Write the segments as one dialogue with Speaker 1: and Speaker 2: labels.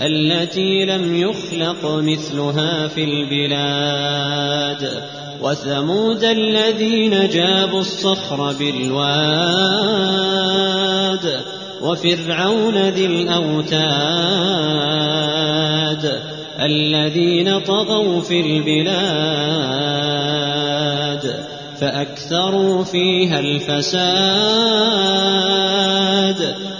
Speaker 1: التي لم يخلق مثلها في البلاد وثمود الذين جابوا الصخر بالواد وفرعون ذي الأوتاد الذين طغوا في البلاد فأكثروا فيها الفساد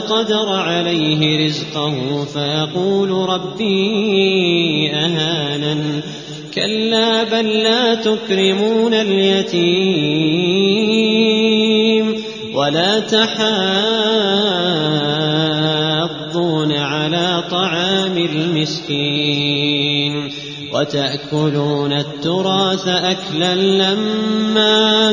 Speaker 1: فقدر عليه رزقه فيقول ربي أهانن. كلا بل لا تكرمون اليتيم ولا تحاضون على طعام المسكين وتأكلون التراث أكلا لما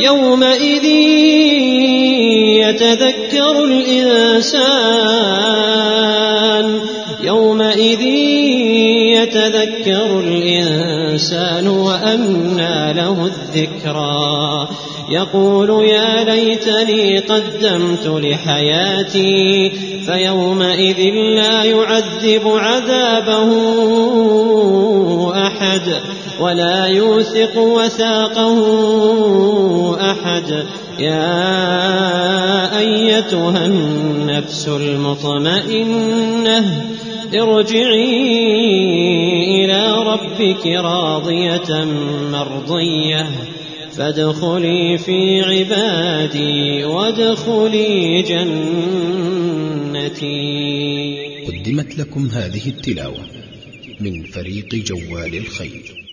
Speaker 1: يومئذ يتذكر الإنسان يومئذ يتذكر الإنسان وأنى له الذكرى. يقول يا ليتني قدمت لحياتي فيومئذ لا يعذب عذابه أحد. ولا يوثق وثاقه أحد. يا أيتها النفس المطمئنة ارجعي إلى ربك راضية مرضية. فادخلي في عبادي وادخلي جنتي.
Speaker 2: قدمت لكم هذه التلاوة من فريق جوال الخير.